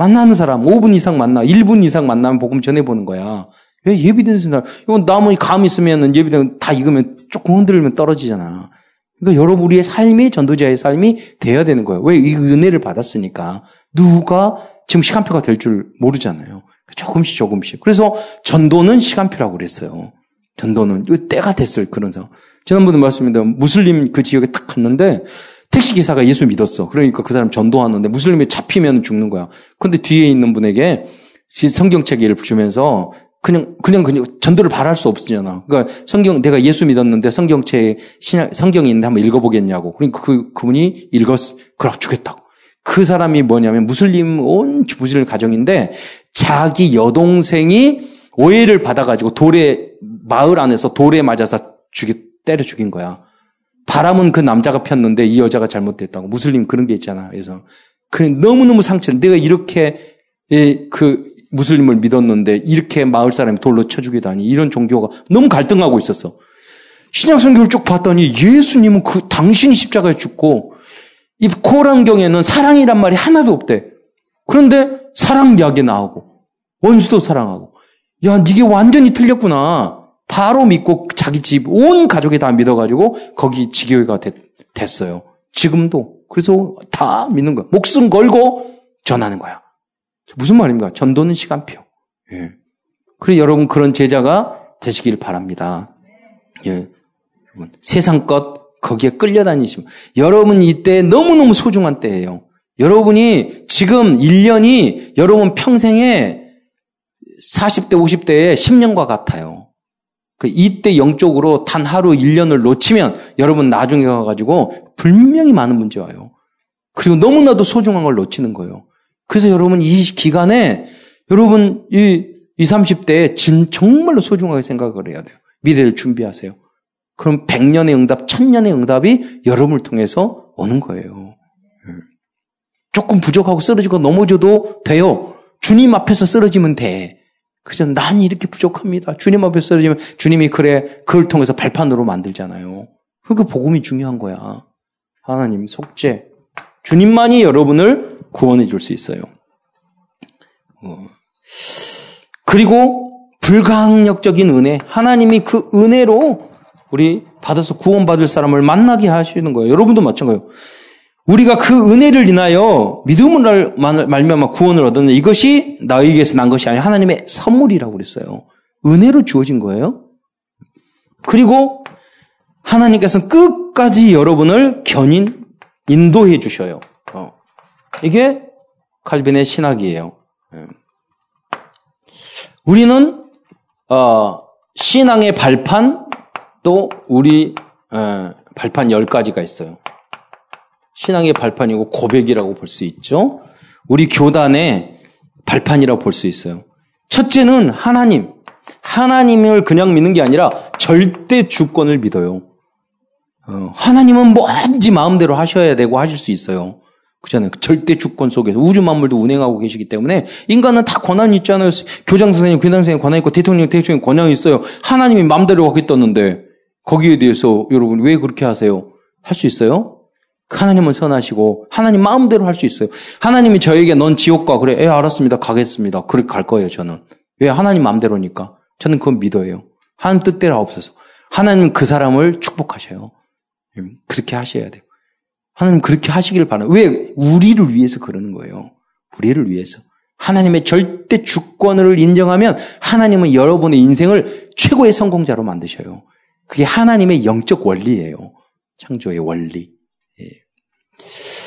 만나는 사람 5분 이상 만나, 1분 이상 만나면 복음 전해보는 거야. 왜 예비된 사람? 이건 나무 감 있으면 예비된 다 익으면 조금 흔들면 떨어지잖아. 그러니까 여러분 우리의 삶이 전도자의 삶이 돼야 되는 거예요. 왜 이 은혜를 받았으니까 누가 지금 시간표가 될 줄 모르잖아요. 조금씩 조금씩. 그래서 전도는 시간표라고 그랬어요. 전도는 때가 됐을 그런 상황. 지난번에 말씀드린 무슬림 그 지역에 탁 갔는데 택시 기사가 예수 믿었어. 그러니까 그 사람 전도하는데 무슬림에 잡히면 죽는 거야. 근데 뒤에 있는 분에게 성경책을 주면서 그냥 그냥 그냥 전도를 바랄 수 없잖아. 그러니까 성경 내가 예수 믿었는데 성경책 신약 성경이 있는데 한번 읽어보겠냐고. 그러니까 그 그분이 읽었 그럼 주겠다고. 그 사람이 뭐냐면 무슬림 온 무슬림 가정인데 자기 여동생이 오해를 받아가지고 돌에 마을 안에서 돌에 맞아서 죽이 때려 죽인 거야. 바람은 그 남자가 폈는데 이 여자가 잘못됐다고. 무슬림 그런 게 있잖아. 그래서 그 너무너무 상처를 내가 이렇게 그 무슬림을 믿었는데 이렇게 마을 사람이 돌로 쳐죽이다니 이런 종교가 너무 갈등하고 있었어. 신약 성경을 쭉 봤더니 예수님은 그 당신이 십자가에 죽고 이 코란경에는 사랑이란 말이 하나도 없대. 그런데 사랑 이야기 나오고 원수도 사랑하고 야 이게 완전히 틀렸구나. 바로 믿고 자기 집 온 가족이 다 믿어가지고 거기 지교회가 됐, 됐어요. 지금도 그래서 다 믿는 거야. 목숨 걸고 전하는 거야. 무슨 말입니까? 전도는 시간표. 예. 그래 여러분 그런 제자가 되시길 바랍니다. 예. 세상 것 거기에 끌려다니시면 여러분 이때 너무너무 소중한 때예요. 여러분이 지금 1년이 여러분 평생에 40대 50대에 10년과 같아요. 그 이때 영적으로 단 하루 1년을 놓치면 여러분 나중에 가가지고 분명히 많은 문제 와요. 그리고 너무나도 소중한 걸 놓치는 거예요. 그래서 여러분 이 기간에 여러분 이 20, 30대에 진 정말로 소중하게 생각을 해야 돼요. 미래를 준비하세요. 그럼 100년의 응답, 1000년의 응답이 여러분을 통해서 오는 거예요. 예. 조금 부족하고 쓰러지고 넘어져도 돼요. 주님 앞에서 쓰러지면 돼. 그래서 난 이렇게 부족합니다. 주님 앞에 서 쓰러지면 주님이 그래, 그걸 통해서 발판으로 만들잖아요. 그러니까 복음이 중요한 거야. 하나님 속죄. 주님만이 여러분을 구원해 줄 수 있어요. 어. 그리고 불가항력적인 은혜. 하나님이 그 은혜로 우리 받아서 구원받을 사람을 만나게 하시는 거예요. 여러분도 마찬가지예요. 우리가 그 은혜를 인하여 믿음을 말미암아 구원을 얻었는 이것이 나에게서 난 것이 아니라 하나님의 선물이라고 그랬어요. 은혜로 주어진 거예요. 그리고 하나님께서는 끝까지 여러분을 견인 인도해 주셔요. 어. 이게 칼빈의 신학이에요. 예. 우리는 어, 신앙의 발판 또 우리 어, 발판 10가지가 있어요. 신앙의 발판이고 고백이라고 볼 수 있죠. 우리 교단의 발판이라고 볼 수 있어요. 첫째는 하나님. 하나님을 그냥 믿는 게 아니라 절대 주권을 믿어요. 어, 하나님은 뭐든지 마음대로 하셔야 되고 하실 수 있어요. 그잖아요. 절대 주권 속에서 우주 만물도 운행하고 계시기 때문에 인간은 다 권한이 있잖아요. 교장 선생님, 교장 선생님 권한 있고 대통령, 대통령 권한이 있어요. 하나님이 마음대로 하겠다는데 거기에 대해서 여러분 왜 그렇게 하세요? 할 수 있어요? 하나님은 선하시고 하나님 마음대로 할 수 있어요. 하나님이 저에게 넌 지옥 가 그래. 예, 알았습니다. 가겠습니다. 그렇게 갈 거예요, 저는. 왜 하나님 마음대로니까. 저는 그건 믿어요. 하나님 뜻대로 없어서. 하나님 그 사람을 축복하셔요. 음, 그렇게 하셔야 돼요. 하나님 그렇게 하시길 바라요. 왜? 우리를 위해서 그러는 거예요. 우리를 위해서. 하나님의 절대 주권을 인정하면 하나님은 여러분의 인생을 최고의 성공자로 만드셔요. 그게 하나님의 영적 원리예요. 창조의 원리. 예.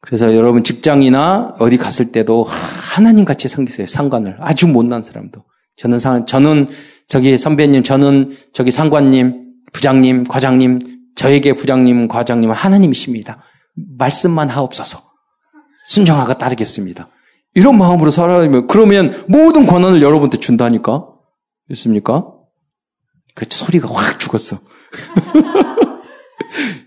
그래서 여러분 직장이나 어디 갔을 때도 하나님 같이 섬기세요. 상관을. 아주 못난 사람도. 저는 상, 저는 저기 선배님, 저는 저기 상관님, 부장님, 과장님, 저에게 부장님, 과장님은 하나님이십니다. 말씀만 하옵소서. 순종하고 따르겠습니다. 이런 마음으로 살아가면 그러면 모든 권한을 여러분한테 준다니까. 있습니까? 그 소리가 확 죽었어. [LAUGHS]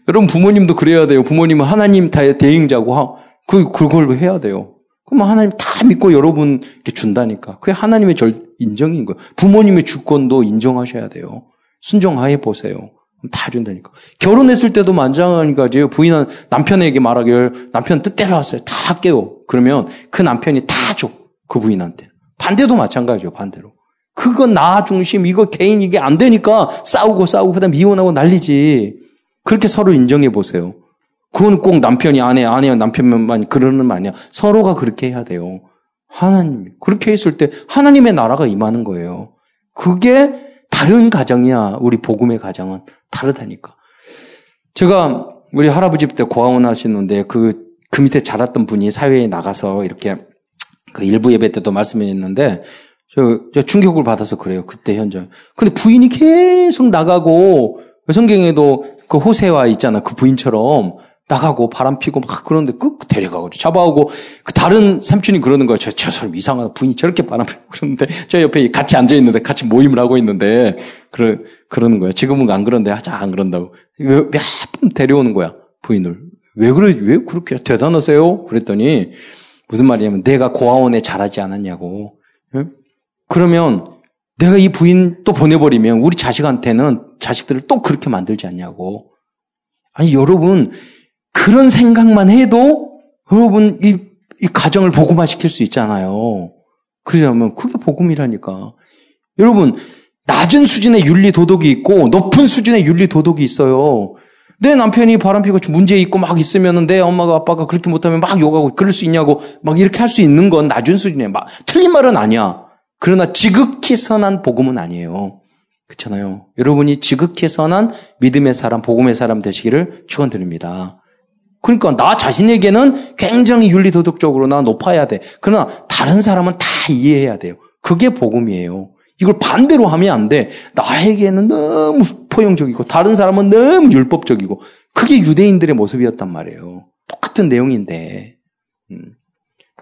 여러분 부모님도 그래야 돼요. 부모님은 하나님 대행자고 그 그걸 해야 돼요. 그럼 하나님 다 믿고 여러분 께 준다니까. 그게 하나님의 절 인정인 거예요. 부모님의 주권도 인정하셔야 돼요. 순종하에 보세요. 다 준다니까. 결혼했을 때도 만장하니까 부인은 남편에게 말하길 남편 뜻대로 하세요. 다 깨워. 그러면 그 남편이 다 줘. 그 부인한테. 반대도 마찬가지죠. 반대로. 그건 나 중심, 이거 개인 이게 안 되니까 싸우고 싸우고 그다음 이혼하고 난리지. 그렇게 서로 인정해 보세요. 그건 꼭 남편이 아내, 아내와 남편만 그러는 말 아니야. 서로가 그렇게 해야 돼요. 하나님. 그렇게 했을 때 하나님의 나라가 임하는 거예요. 그게 다른 가정이야. 우리 복음의 가정은 다르다니까. 제가 우리 할아버지 때 고아원 하시는데 그, 그 밑에 자랐던 분이 사회에 나가서 이렇게 그 일부 예배 때도 말씀했는데 저, 저 충격을 받아서 그래요. 그때 현장. 근데 부인이 계속 나가고 성경에도 그 호세와 있잖아. 그 부인처럼 나가고 바람 피고 막 그러는데 끄 데려가고 잡아오고 그 다른 삼촌이 그러는 거예요. 저, 저 사람 이상하다. 부인이 저렇게 바람 피고 그러는데 저 옆에 같이 앉아 있는데 같이 모임을 하고 있는데 그러, 그러는 거예요. 지금은 안 그런데 하자 안 그런다고. 몇 번 데려오는 거야. 부인을. 왜 그래? 왜 그렇게 대단하세요? 그랬더니 무슨 말이냐면 내가 고아원에 자라지 않았냐고. 응? 그러면 내가 이 부인 또 보내버리면 우리 자식한테는 자식들을 또 그렇게 만들지 않냐고. 아니, 여러분, 그런 생각만 해도 여러분 이, 이 가정을 복음화시킬 수 있잖아요. 그러려면 그게 복음이라니까. 여러분, 낮은 수준의 윤리 도덕이 있고 높은 수준의 윤리 도덕이 있어요. 내 남편이 바람피고 문제 있고 막 있으면 내 엄마가 아빠가 그렇게 못하면 막 욕하고 그럴 수 있냐고 막 이렇게 할 수 있는 건 낮은 수준에 막 틀린 말은 아니야. 그러나 지극히 선한 복음은 아니에요. 그렇잖아요. 여러분이 지극히 선한 믿음의 사람, 복음의 사람 되시기를 축원드립니다. 그러니까 나 자신에게는 굉장히 윤리 도덕적으로 나 높아야 돼. 그러나 다른 사람은 다 이해해야 돼요. 그게 복음이에요. 이걸 반대로 하면 안 돼. 나에게는 너무 포용적이고 다른 사람은 너무 율법적이고 그게 유대인들의 모습이었단 말이에요. 똑같은 내용인데. 음.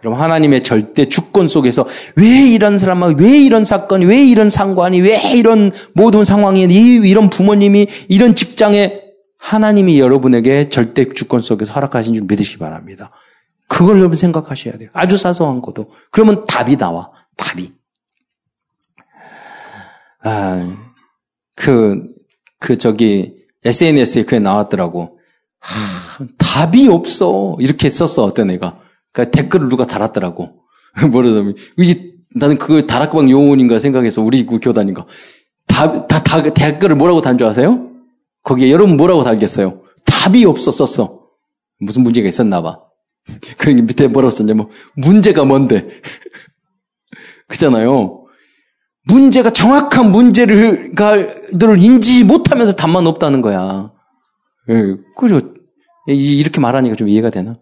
그럼 하나님의 절대 주권 속에서 왜 이런 사람은 왜 이런 사건이 왜 이런 상관이 왜 이런 모든 상황이 이런 부모님이 이런 직장에 하나님이 여러분에게 절대 주권 속에서 허락하신 줄 믿으시기 바랍니다. 그걸 여러분 생각하셔야 돼요. 아주 사소한 것도. 그러면 답이 나와. 답이. 아, 그, 그, 저기, SNS에 그게 나왔더라고. 하, 답이 없어. 이렇게 썼어, 어떤 애가. 그 댓글을 누가 달았더라고. [LAUGHS] 뭐라더니, 이 나는 그 다락방 요원인가 생각해서 우리 교단인가. 다, 다, 다, 댓글을 뭐라고 단 줄 아세요? 거기에 여러분 뭐라고 달겠어요? 답이 없었었어. 무슨 문제가 있었나 봐. [LAUGHS] 그러니 밑에 뭐라고 썼냐면, 문제가 뭔데? [LAUGHS] 그잖아요. 문제가 정확한 문제를, 를 인지 못하면서 답만 없다는 거야. 예, 그죠. 이렇게 말하니까 좀 이해가 되나?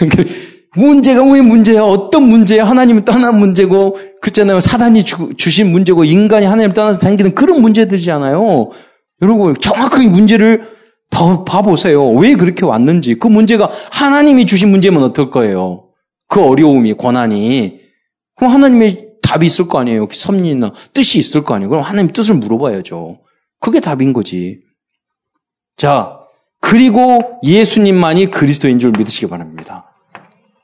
[LAUGHS] 문제가 왜 문제야? 어떤 문제야? 하나님을 떠난 문제고, 그렇잖아요. 사단이 주, 신 문제고, 인간이 하나님을 떠나서 생기는 그런 문제들이잖아요. 여러분, 정확하게 문제를 봐, 봐보세요. 왜 그렇게 왔는지. 그 문제가 하나님이 주신 문제면 어떨 거예요? 그 어려움이, 고난이. 그럼 하나님의 답이 있을 거 아니에요. 섭리나 뜻이 있을 거 아니에요. 그럼 하나님 뜻을 물어봐야죠. 그게 답인 거지. 자, 그리고 예수님만이 그리스도인 줄 믿으시기 바랍니다.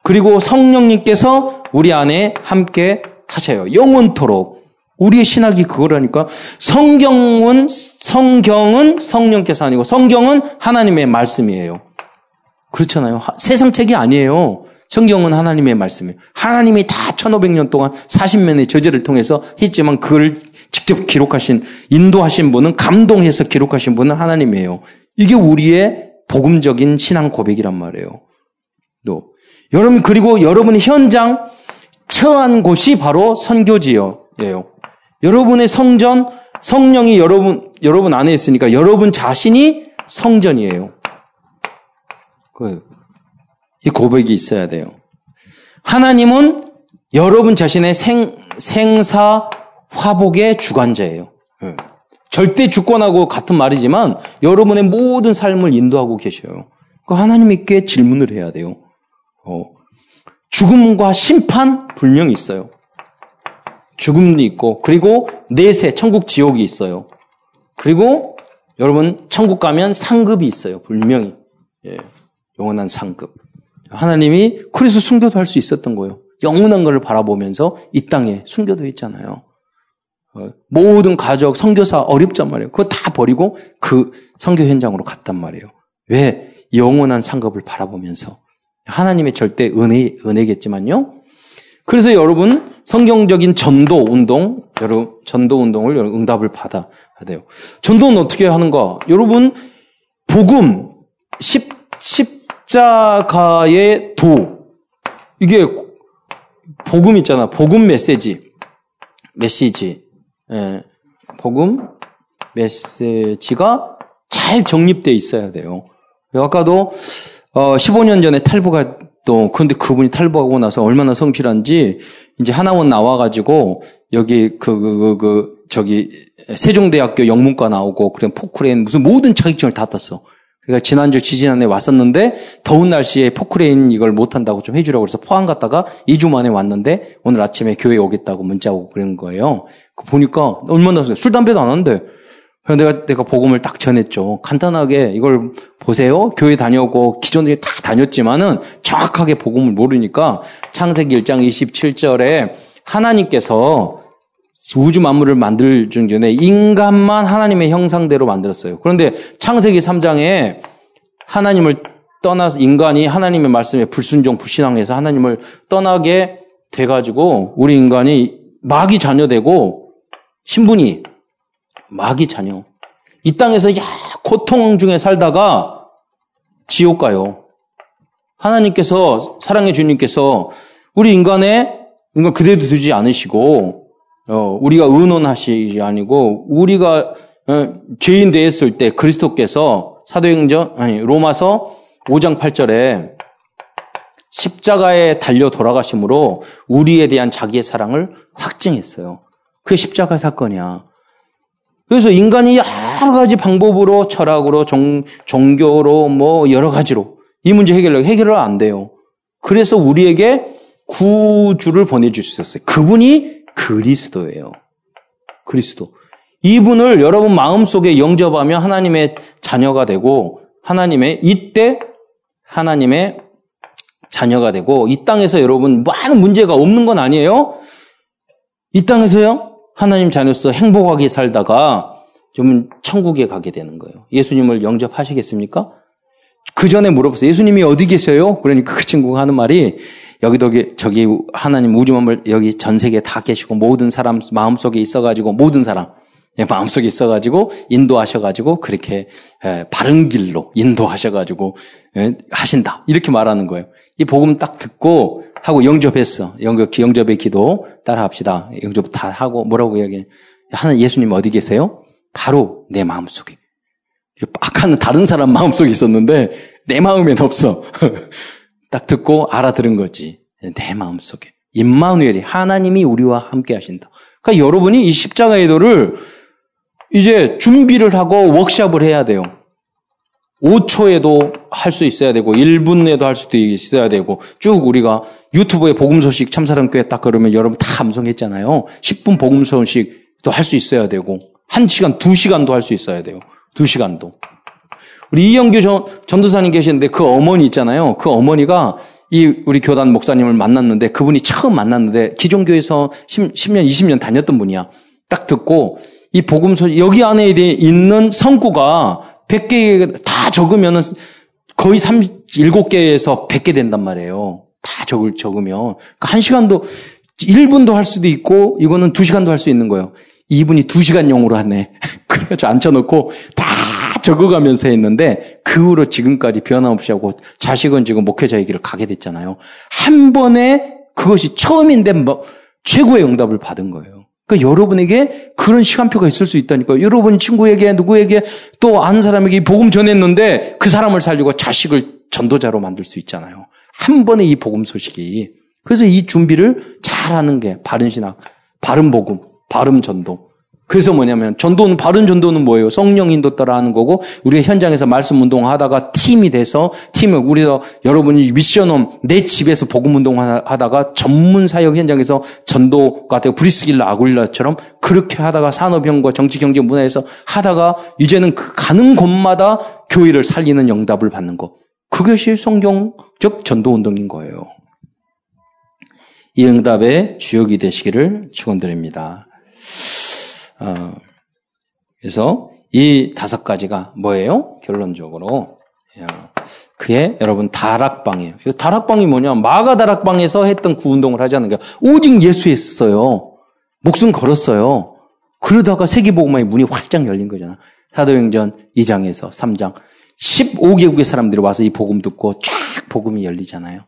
그리고 성령님께서 우리 안에 함께 하셔요. 영원토록. 우리의 신학이 그거라니까. 성경은, 성경은 성령께서 아니고 성경은 하나님의 말씀이에요. 그렇잖아요. 세상 책이 아니에요. 성경은 하나님의 말씀이에요. 하나님이 다 1500년 동안 40년의 저제를 통해서 했지만 그걸 직접 기록하신, 인도하신 분은 감동해서 기록하신 분은 하나님이에요. 이게 우리의 복음적인 신앙 고백이란 말이에요. 또 여러분 그리고 여러분의 현장 처한 곳이 바로 선교지예요. 여러분의 성전 성령이 여러분 여러분 안에 있으니까 여러분 자신이 성전이에요. 그, 이 고백이 있어야 돼요. 하나님은 여러분 자신의 생, 생사 화복의 주관자예요. 네. 절대 주권하고 같은 말이지만 여러분의 모든 삶을 인도하고 계셔요. 그 하나님께 질문을 해야 돼요. 어, 죽음과 심판 분명히 있어요. 죽음도 있고 그리고 내세 천국 지옥이 있어요. 그리고 여러분 천국 가면 상급이 있어요. 분명히 예, 영원한 상급. 하나님이 그래서 순교도 할 수 있었던 거예요. 영원한 것을 바라보면서 이 땅에 순교도 있잖아요. 어, 모든 가족, 선교사 어렵단 말이에요. 그거 다 버리고 그 선교 현장으로 갔단 말이에요. 왜? 영원한 상급을 바라보면서. 하나님의 절대 은혜, 은혜겠지만요. 그래서 여러분, 성경적인 전도 운동, 여러분, 전도 운동을 응답을 받아야 돼요. 전도는 어떻게 하는가? 여러분, 복음, 십, 십자가의 도. 이게 복음 있잖아. 복음 메시지. 메시지. 예, 복음 메시지가 잘 정립되어 있어야 돼요. 아까도 어, 15년 전에 탈북가 또 근데 그분이 탈북하고 나서 얼마나 성실한지 이제 하나원 나와가지고 여기 그, 그, 그, 그 저기 세종대학교 영문과 나오고 그냥 포크레인 무슨 모든 자격증을 다 땄어. 그러니까 지난주 지지난해 왔었는데 더운 날씨에 포크레인 이걸 못한다고 좀 해주라고 그래서 포항 갔다가 2주 만에 왔는데 오늘 아침에 교회 오겠다고 문자 오고 그런 거예요. 그 보니까 얼마나 술 담배도 안 하는데 내가 내가 복음을 딱 전했죠. 간단하게 이걸 보세요. 교회 다녀오고 기존에 다 다녔지만은 정확하게 복음을 모르니까 창세기 1장 27절에 하나님께서 우주 만물을 만들 중전에 인간만 하나님의 형상대로 만들었어요. 그런데 창세기 3장에 하나님을 떠나서 인간이 하나님의 말씀에 불순종, 불신앙해서 하나님을 떠나게 돼 가지고 우리 인간이 마귀 자녀되고 신분이 마귀 자녀. 이 땅에서 야 고통 중에 살다가 지옥 가요. 하나님께서 사랑해 주님께서 우리 인간의 인간 그대로 두지 않으시고 어, 우리가 의논하시지 아니고 우리가 어, 죄인 되었을 때 그리스도께서 사도행전 아니 로마서 5장 8절에 십자가에 달려 돌아가심으로 우리에 대한 자기의 사랑을 확증했어요. 그게 십자가 사건이야. 그래서 인간이 여러 가지 방법으로 철학으로 종, 종교로 뭐 여러 가지로 이 문제 해결을 해결을 안 돼요. 그래서 우리에게 구주를 보내주셨어요. 그분이 그리스도예요. 그리스도. 이분을 여러분 마음속에 영접하며 하나님의 자녀가 되고 하나님의 이때 하나님의 자녀가 되고 이 땅에서 여러분 많은 문제가 없는 건 아니에요. 이 땅에서요 하나님 자녀로서 행복하게 살다가 좀 천국에 가게 되는 거예요. 예수님을 영접하시겠습니까? 그 전에 물어봤어요. 예수님이 어디 계세요? 그러니까 그 친구가 하는 말이 여기도 저기 하나님 우주 만물 여기 전 세계에 다 계시고 모든 사람 마음 속에 있어가지고 모든 사람 예, 마음 속에 있어가지고 인도하셔가지고 그렇게 예, 바른 길로 인도하셔가지고 예, 하신다 이렇게 말하는 거예요. 이 복음 딱 듣고 하고 영접했어. 영접 영접의 기도 따라합시다. 영접 다 하고 뭐라고 이야기? 하나 예수님 어디 계세요? 바로 내 마음 속에. 아까는 다른 사람 마음속에 있었는데 내 마음엔 없어. [LAUGHS] 딱 듣고 알아들은 거지. 내 마음속에. 임마누엘이 하나님이 우리와 함께 하신다. 그러니까 여러분이 이 십자가의 도를 이제 준비를 하고 워크샵을 해야 돼요. 5초에도 할 수 있어야 되고 1분에도 할 수도 있어야 되고 쭉 우리가 유튜브에 복음 소식 참사랑교회 딱 그러면 여러분 다 감성했잖아요. 10분 복음 소식도 할 수 있어야 되고 1시간, 2시간도 할 수 있어야 돼요. 2시간도. 우리 이영규 전도사님 계시는데 그 어머니 있잖아요. 그 어머니가 이 우리 교단 목사님을 만났는데 그분이 처음 만났는데 기존 교회에서 10, 10년, 20년 다녔던 분이야. 딱 듣고 이 복음서 여기 안에 있는 성구가 100개 다 적으면은 거의 37개에서 100개 된단 말이에요. 다 적을 적으면 그러니까 1시간도 1분도 할 수도 있고 이거는 2시간도 할 수 있는 거예요. 이분이 2시간용으로 하네. [LAUGHS] 그래가지고 앉혀놓고 다 적어가면서 했는데 그 후로 지금까지 변함없이 하고 자식은 지금 목회자의 길을 가게 됐잖아요. 한 번에 그것이 처음인데 뭐 최고의 응답을 받은 거예요. 그러니까 여러분에게 그런 시간표가 있을 수 있다니까요. 여러분 친구에게 누구에게 또 아는 사람에게 복음 전했는데 그 사람을 살리고 자식을 전도자로 만들 수 있잖아요. 한 번에 이 복음 소식이. 그래서 이 준비를 잘하는 게 바른 신학, 바른 복음, 바른 전도. 그래서 뭐냐면 전도는 바른 전도는 뭐예요? 성령 인도 따라 하는 거고 우리가 현장에서 말씀 운동하다가 팀이 돼서 팀을 우리가 여러분이 미션홈 내 집에서 복음 운동 하다가 전문 사역 현장에서 전도가 되고 브리스길라 아굴라처럼 그렇게 하다가 산업형과 정치 경제 문화에서 하다가 이제는 그 가는 곳마다 교회를 살리는 영답을 받는 것. 그것이 성경적 전도 운동인 거예요. 이 응답의 주역이 되시기를 축원드립니다. 어, 그래서 이 다섯 가지가 뭐예요? 결론적으로 그게 여러분 다락방이에요. 다락방이 뭐냐? 마가 다락방에서 했던 구운동을 하지 않는 게 오직 예수 했어요. 목숨 걸었어요. 그러다가 세계복음화의 문이 활짝 열린 거잖아. 사도행전 2장에서 3장 15개국의 사람들이 와서 이 복음 듣고 쫙 복음이 열리잖아요.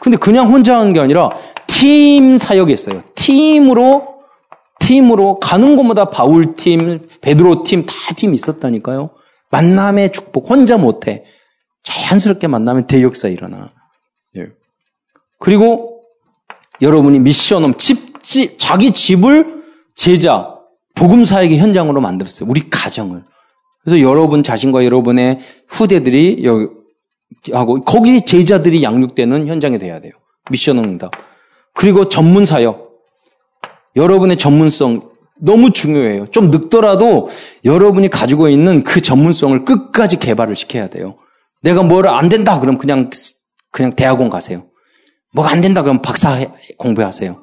근데 그냥 혼자 하는 게 아니라 팀 사역이었어요. 팀으로 팀으로 가는 곳마다 바울 팀, 베드로 팀, 다 팀이 있었다니까요. 만남의 축복, 혼자 못해. 자연스럽게 만나면 대역사 일어나. 예. 그리고 여러분이 미션홈, 집, 집, 자기 집을 제자, 복음사역의 현장으로 만들었어요. 우리 가정을. 그래서 여러분 자신과 여러분의 후대들이 여기 하고 거기 제자들이 양육되는 현장이 돼야 돼요. 미션홈다. 그리고 전문 사역. 여러분의 전문성 너무 중요해요. 좀 늙더라도 여러분이 가지고 있는 그 전문성을 끝까지 개발을 시켜야 돼요. 내가 뭘안 된다 그럼 그냥 그냥 대학원 가세요. 뭐가 안 된다 그럼 박사 공부하세요.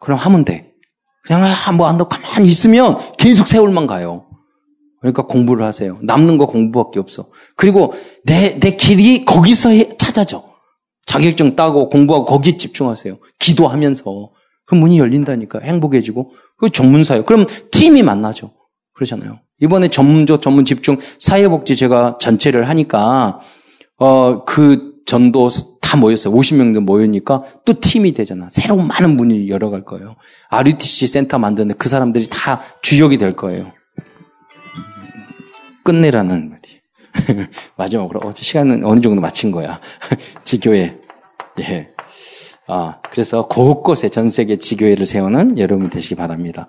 그럼 하면 돼. 그냥 뭐안 돼. 가만히 있으면 계속 세월만 가요. 그러니까 공부를 하세요. 남는 거 공부밖에 없어. 그리고 내, 내 길이 거기서 해, 찾아져. 자격증 따고 공부하고 거기에 집중하세요. 기도하면서. 그 문이 열린다니까. 행복해지고. 그 전문사요. 그럼 팀이 만나죠. 그러잖아요. 이번에 전문적 전문 집중 사회복지 제가 전체를 하니까 어 그 전도 다 모였어요. 50명도 모이니까 또 팀이 되잖아. 새로운 많은 문이 열어갈 거예요. RUTC 센터 만드는데 그 사람들이 다 주역이 될 거예요. 끝내라는 말이. [LAUGHS] 마지막으로 어, 시간은 어느 정도 마친 거야. [LAUGHS] 지교회. 예. 아, 그래서 곳곳에 전 세계 지교회를 세우는 여러분 되시기 바랍니다.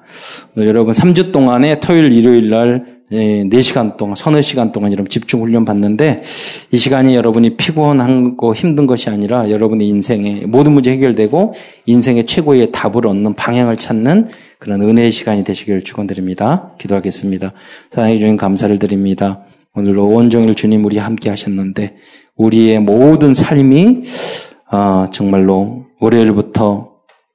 여러분 3주 동안에 토요일, 일요일 날 4시간 예, 동안, 서너 시간 동안 여러분 집중 훈련 받는데 이 시간이 여러분이 피곤하고 힘든 것이 아니라 여러분의 인생에 모든 문제 해결되고 인생의 최고의 답을 얻는 방향을 찾는 그런 은혜의 시간이 되시길 축원드립니다. 기도하겠습니다. 사랑해 주님 감사를 드립니다. 오늘로 온종일 주님 우리 함께 하셨는데 우리의 모든 삶이 아, 정말로 월요일부터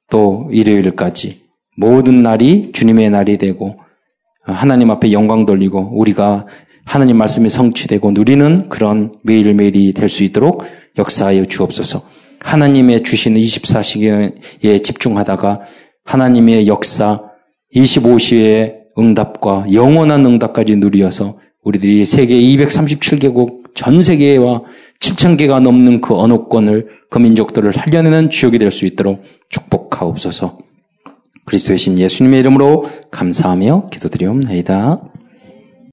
또 일요일까지 모든 날이 주님의 날이 되고 하나님 앞에 영광 돌리고 우리가 하나님 말씀이 성취되고 누리는 그런 매일매일이 될 수 있도록 역사하여 주옵소서. 하나님의 주시는 24시간에 집중하다가 하나님의 역사 25시의 응답과 영원한 응답까지 누리어서 우리들이 세계 237개국 전 세계와 7천개가 넘는 그 언어권을 그 민족들을 살려내는 주역이 될 수 있도록 축복하옵소서. 그리스도의 신 예수님의 이름으로 감사하며 기도드리옵나이다.